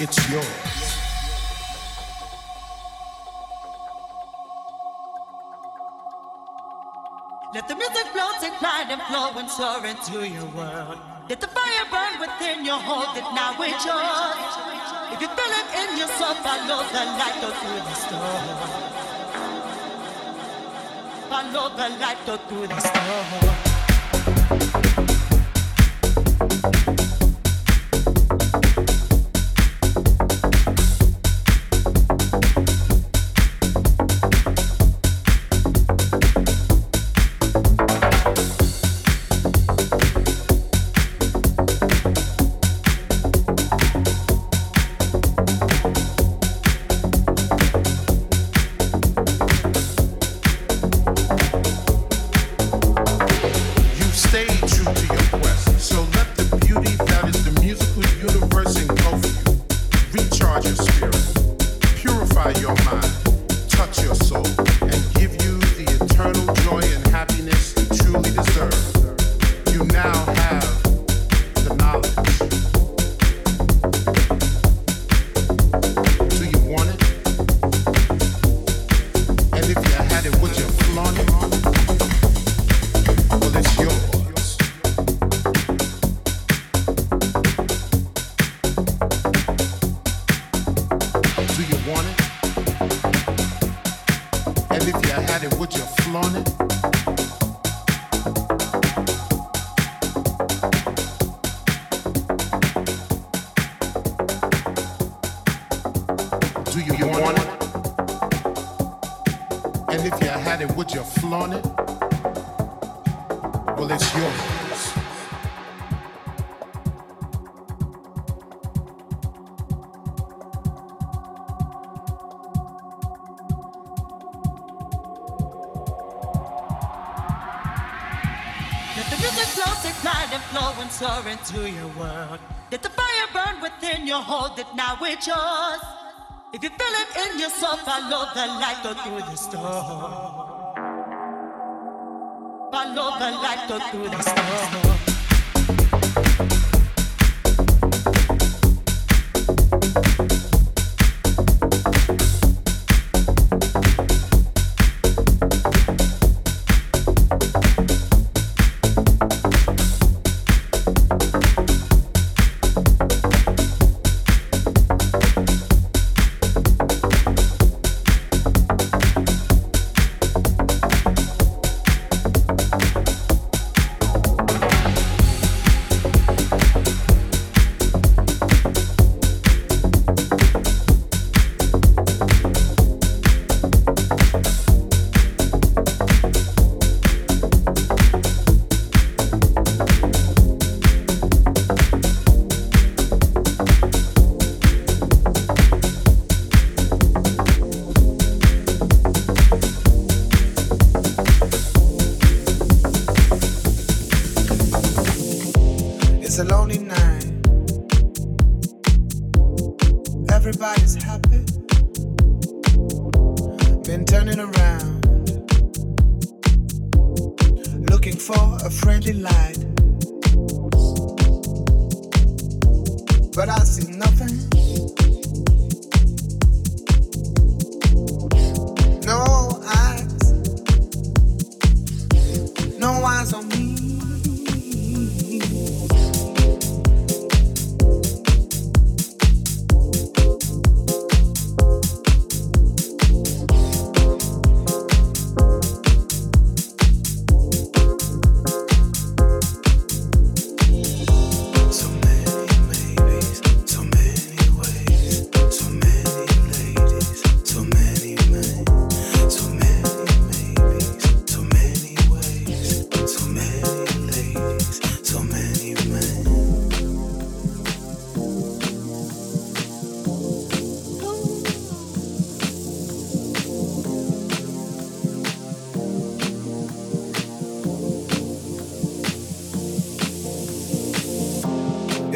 It's yours. Let the music flow, take flight and flow and soar into your world. Let the fire burn within your heart that now it's yours. If you feel it in yourself, follow the light, go through the storm. Follow the light, go through the storm. enter into your world. Let the fire burn within you, hold it now, it's yours. If you feel it in yourself, follow the light, go through the storm. Follow the light, go through the storm.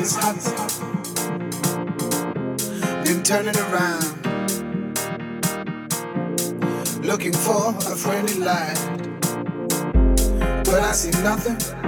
Everybody's happy. Been turning around, looking for a friendly light but I see nothing.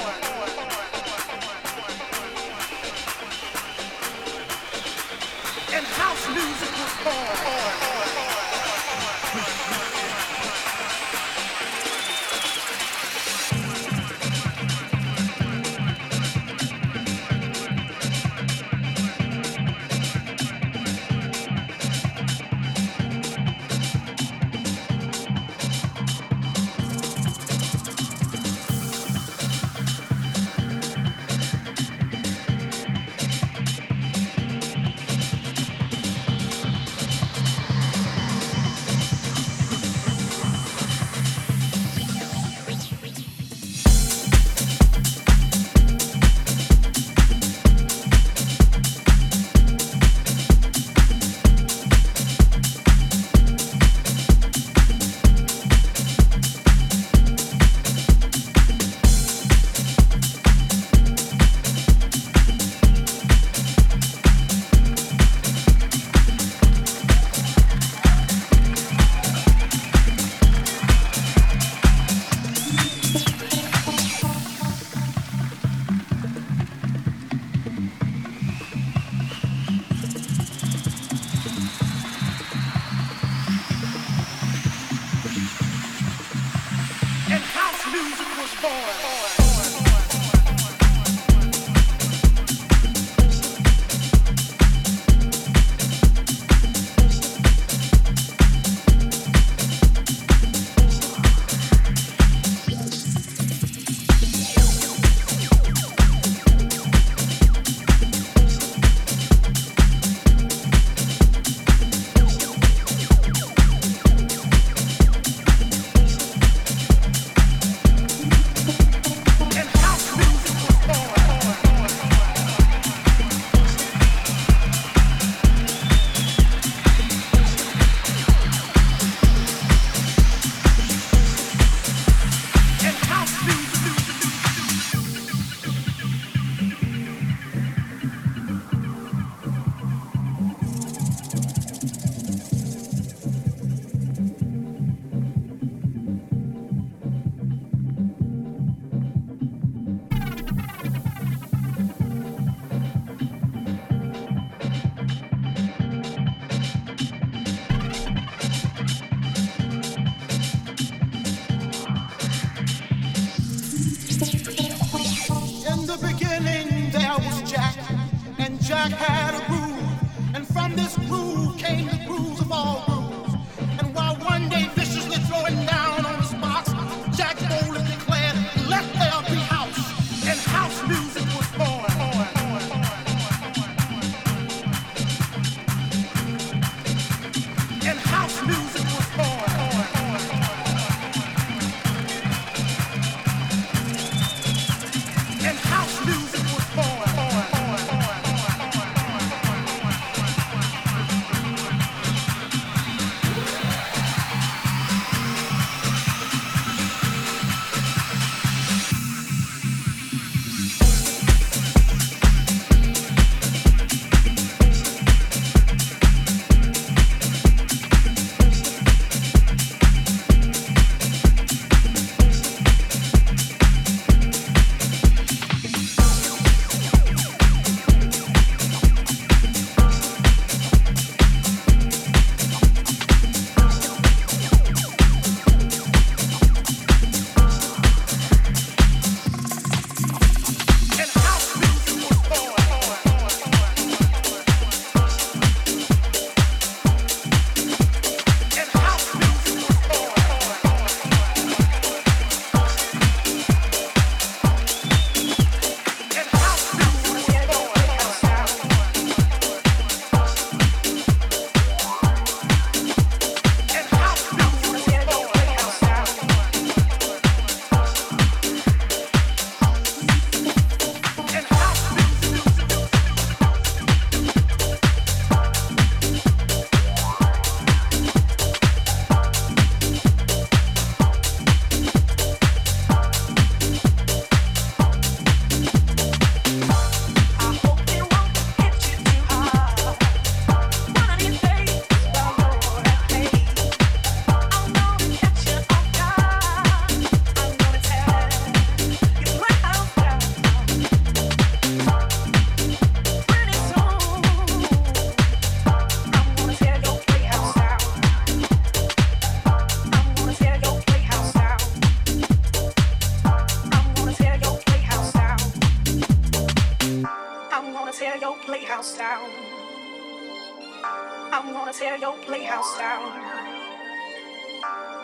playhouse down.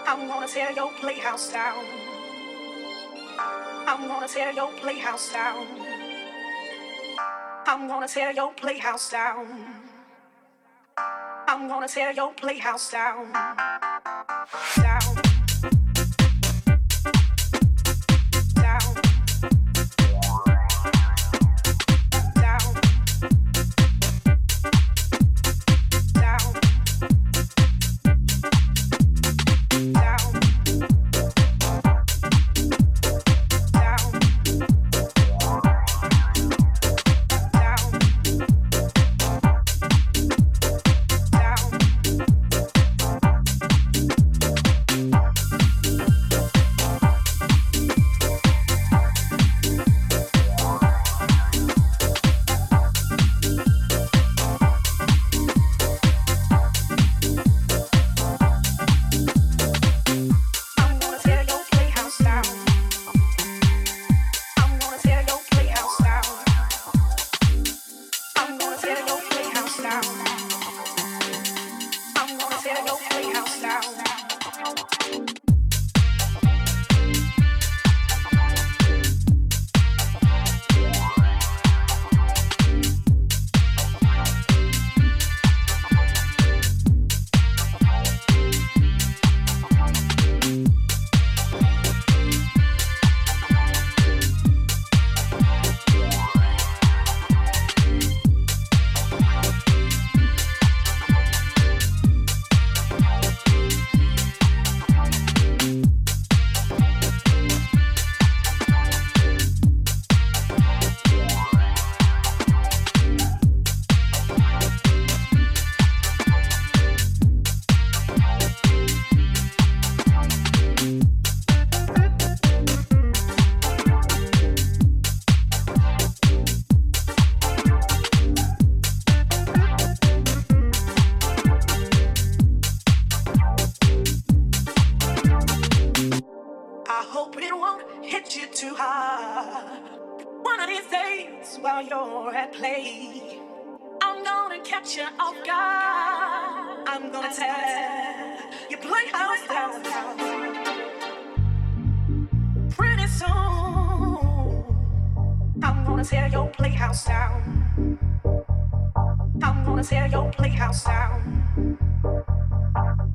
I'm gonna tear your playhouse down. I'm gonna tear your playhouse down. I'm gonna tear your playhouse down. I'm gonna tear your playhouse down. down. gonna tear your playhouse down. I'm gonna tear your playhouse down.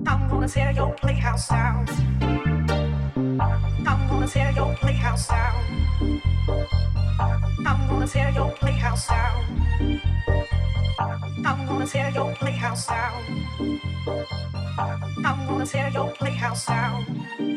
I'm gonna tear your playhouse down. I'm gonna tear your playhouse down. I'm gonna tear your playhouse down. I'm gonna tear your playhouse down. I'm gonna tear your playhouse down.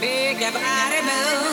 Make your body move.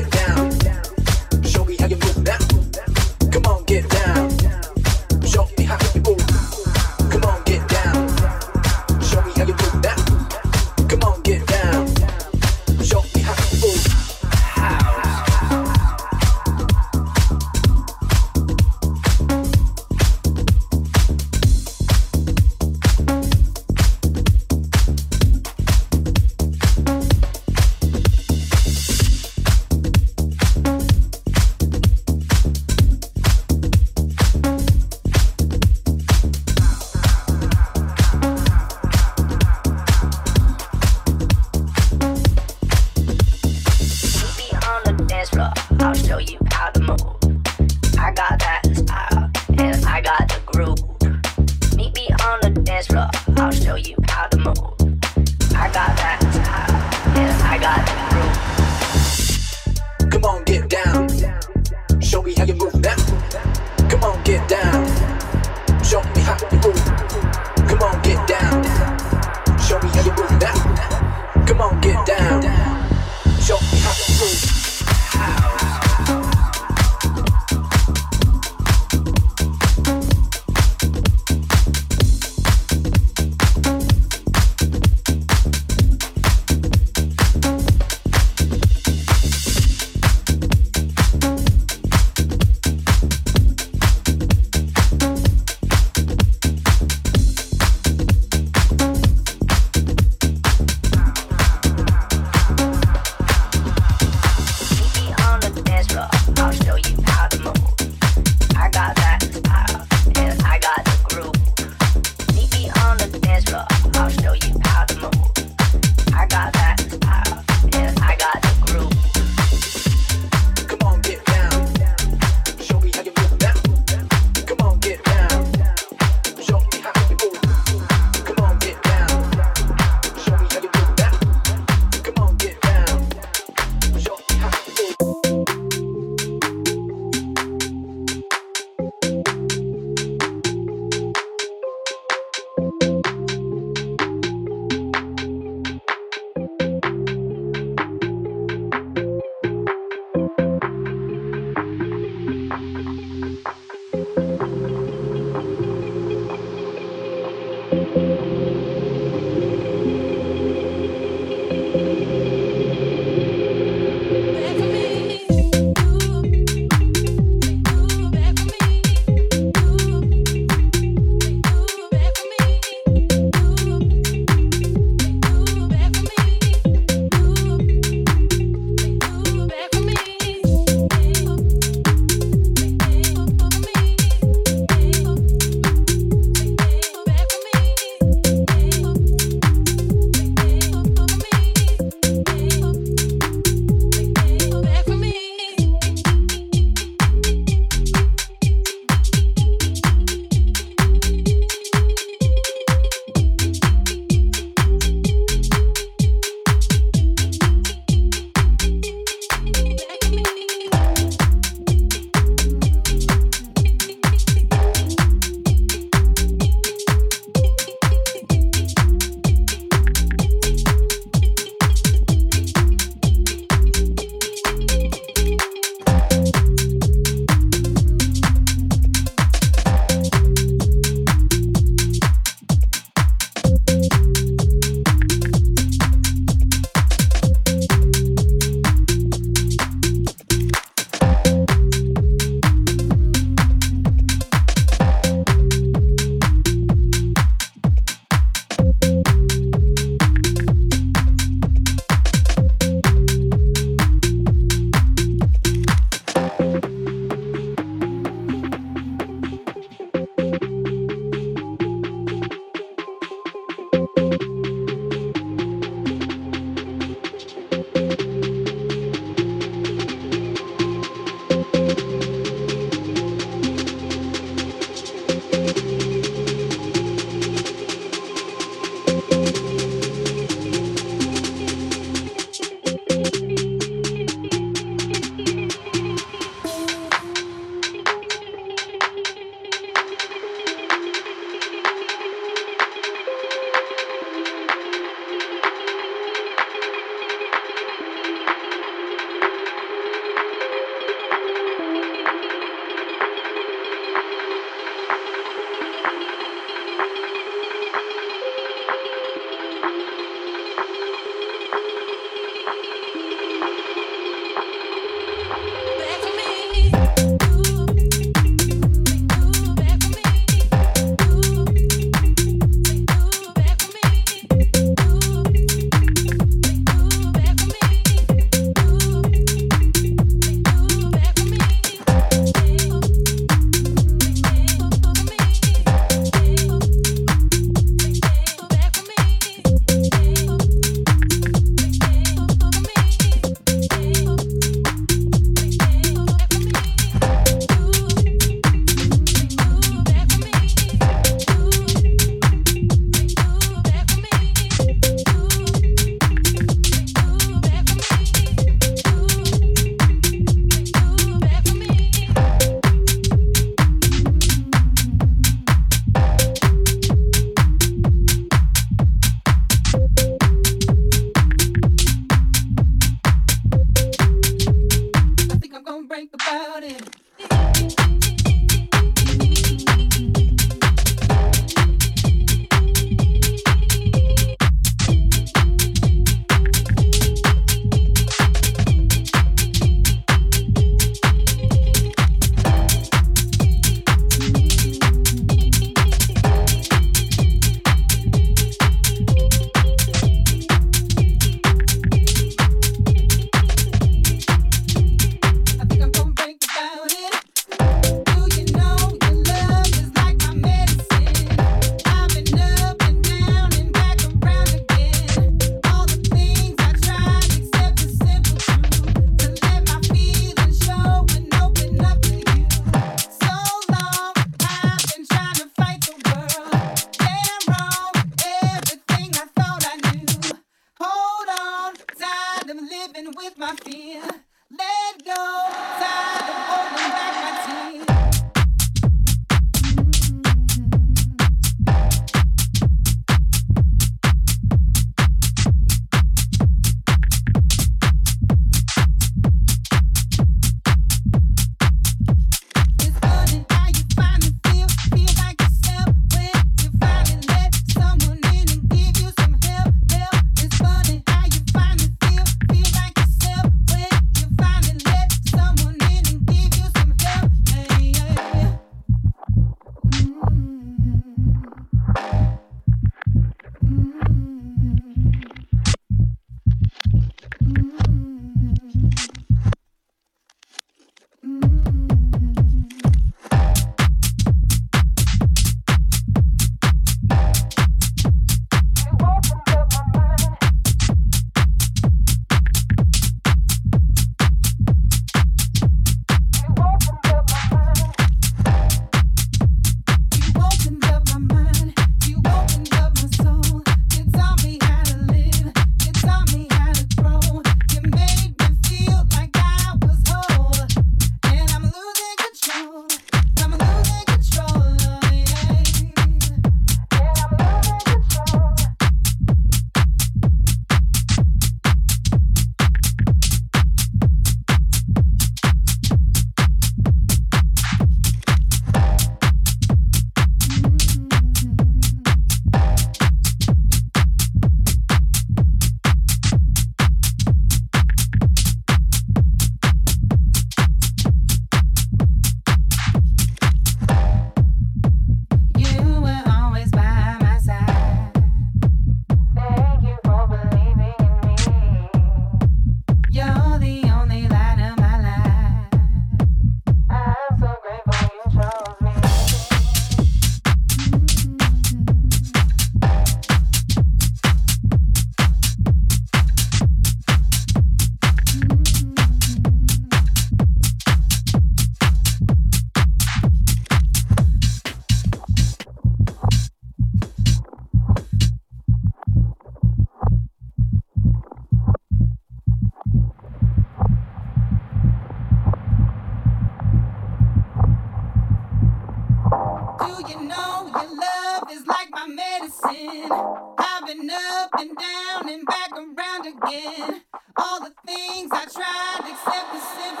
I've been up and down and back around again. All the things I tried except the simple.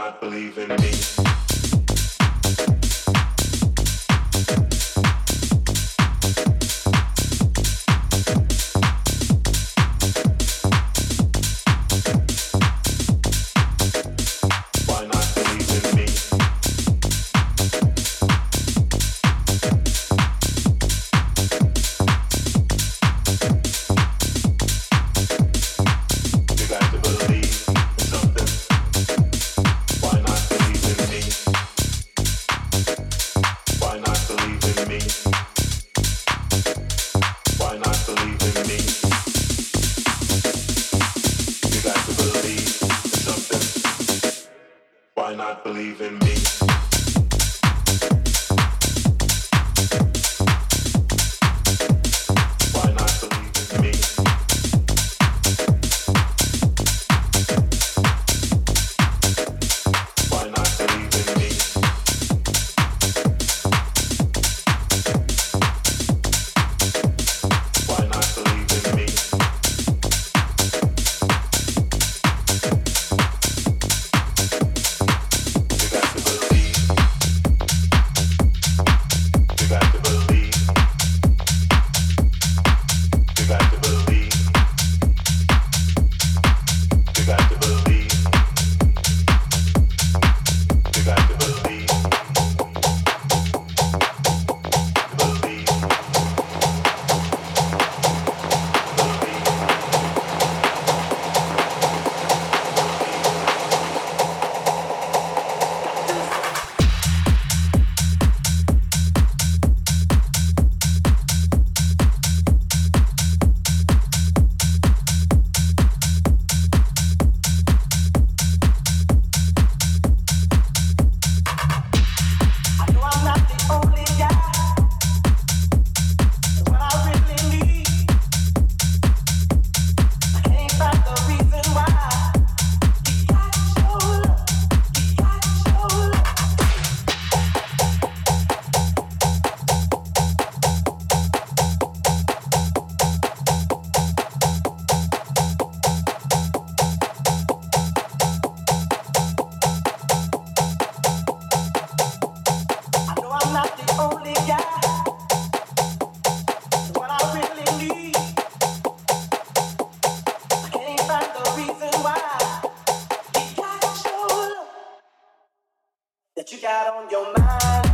not believe in me. Thank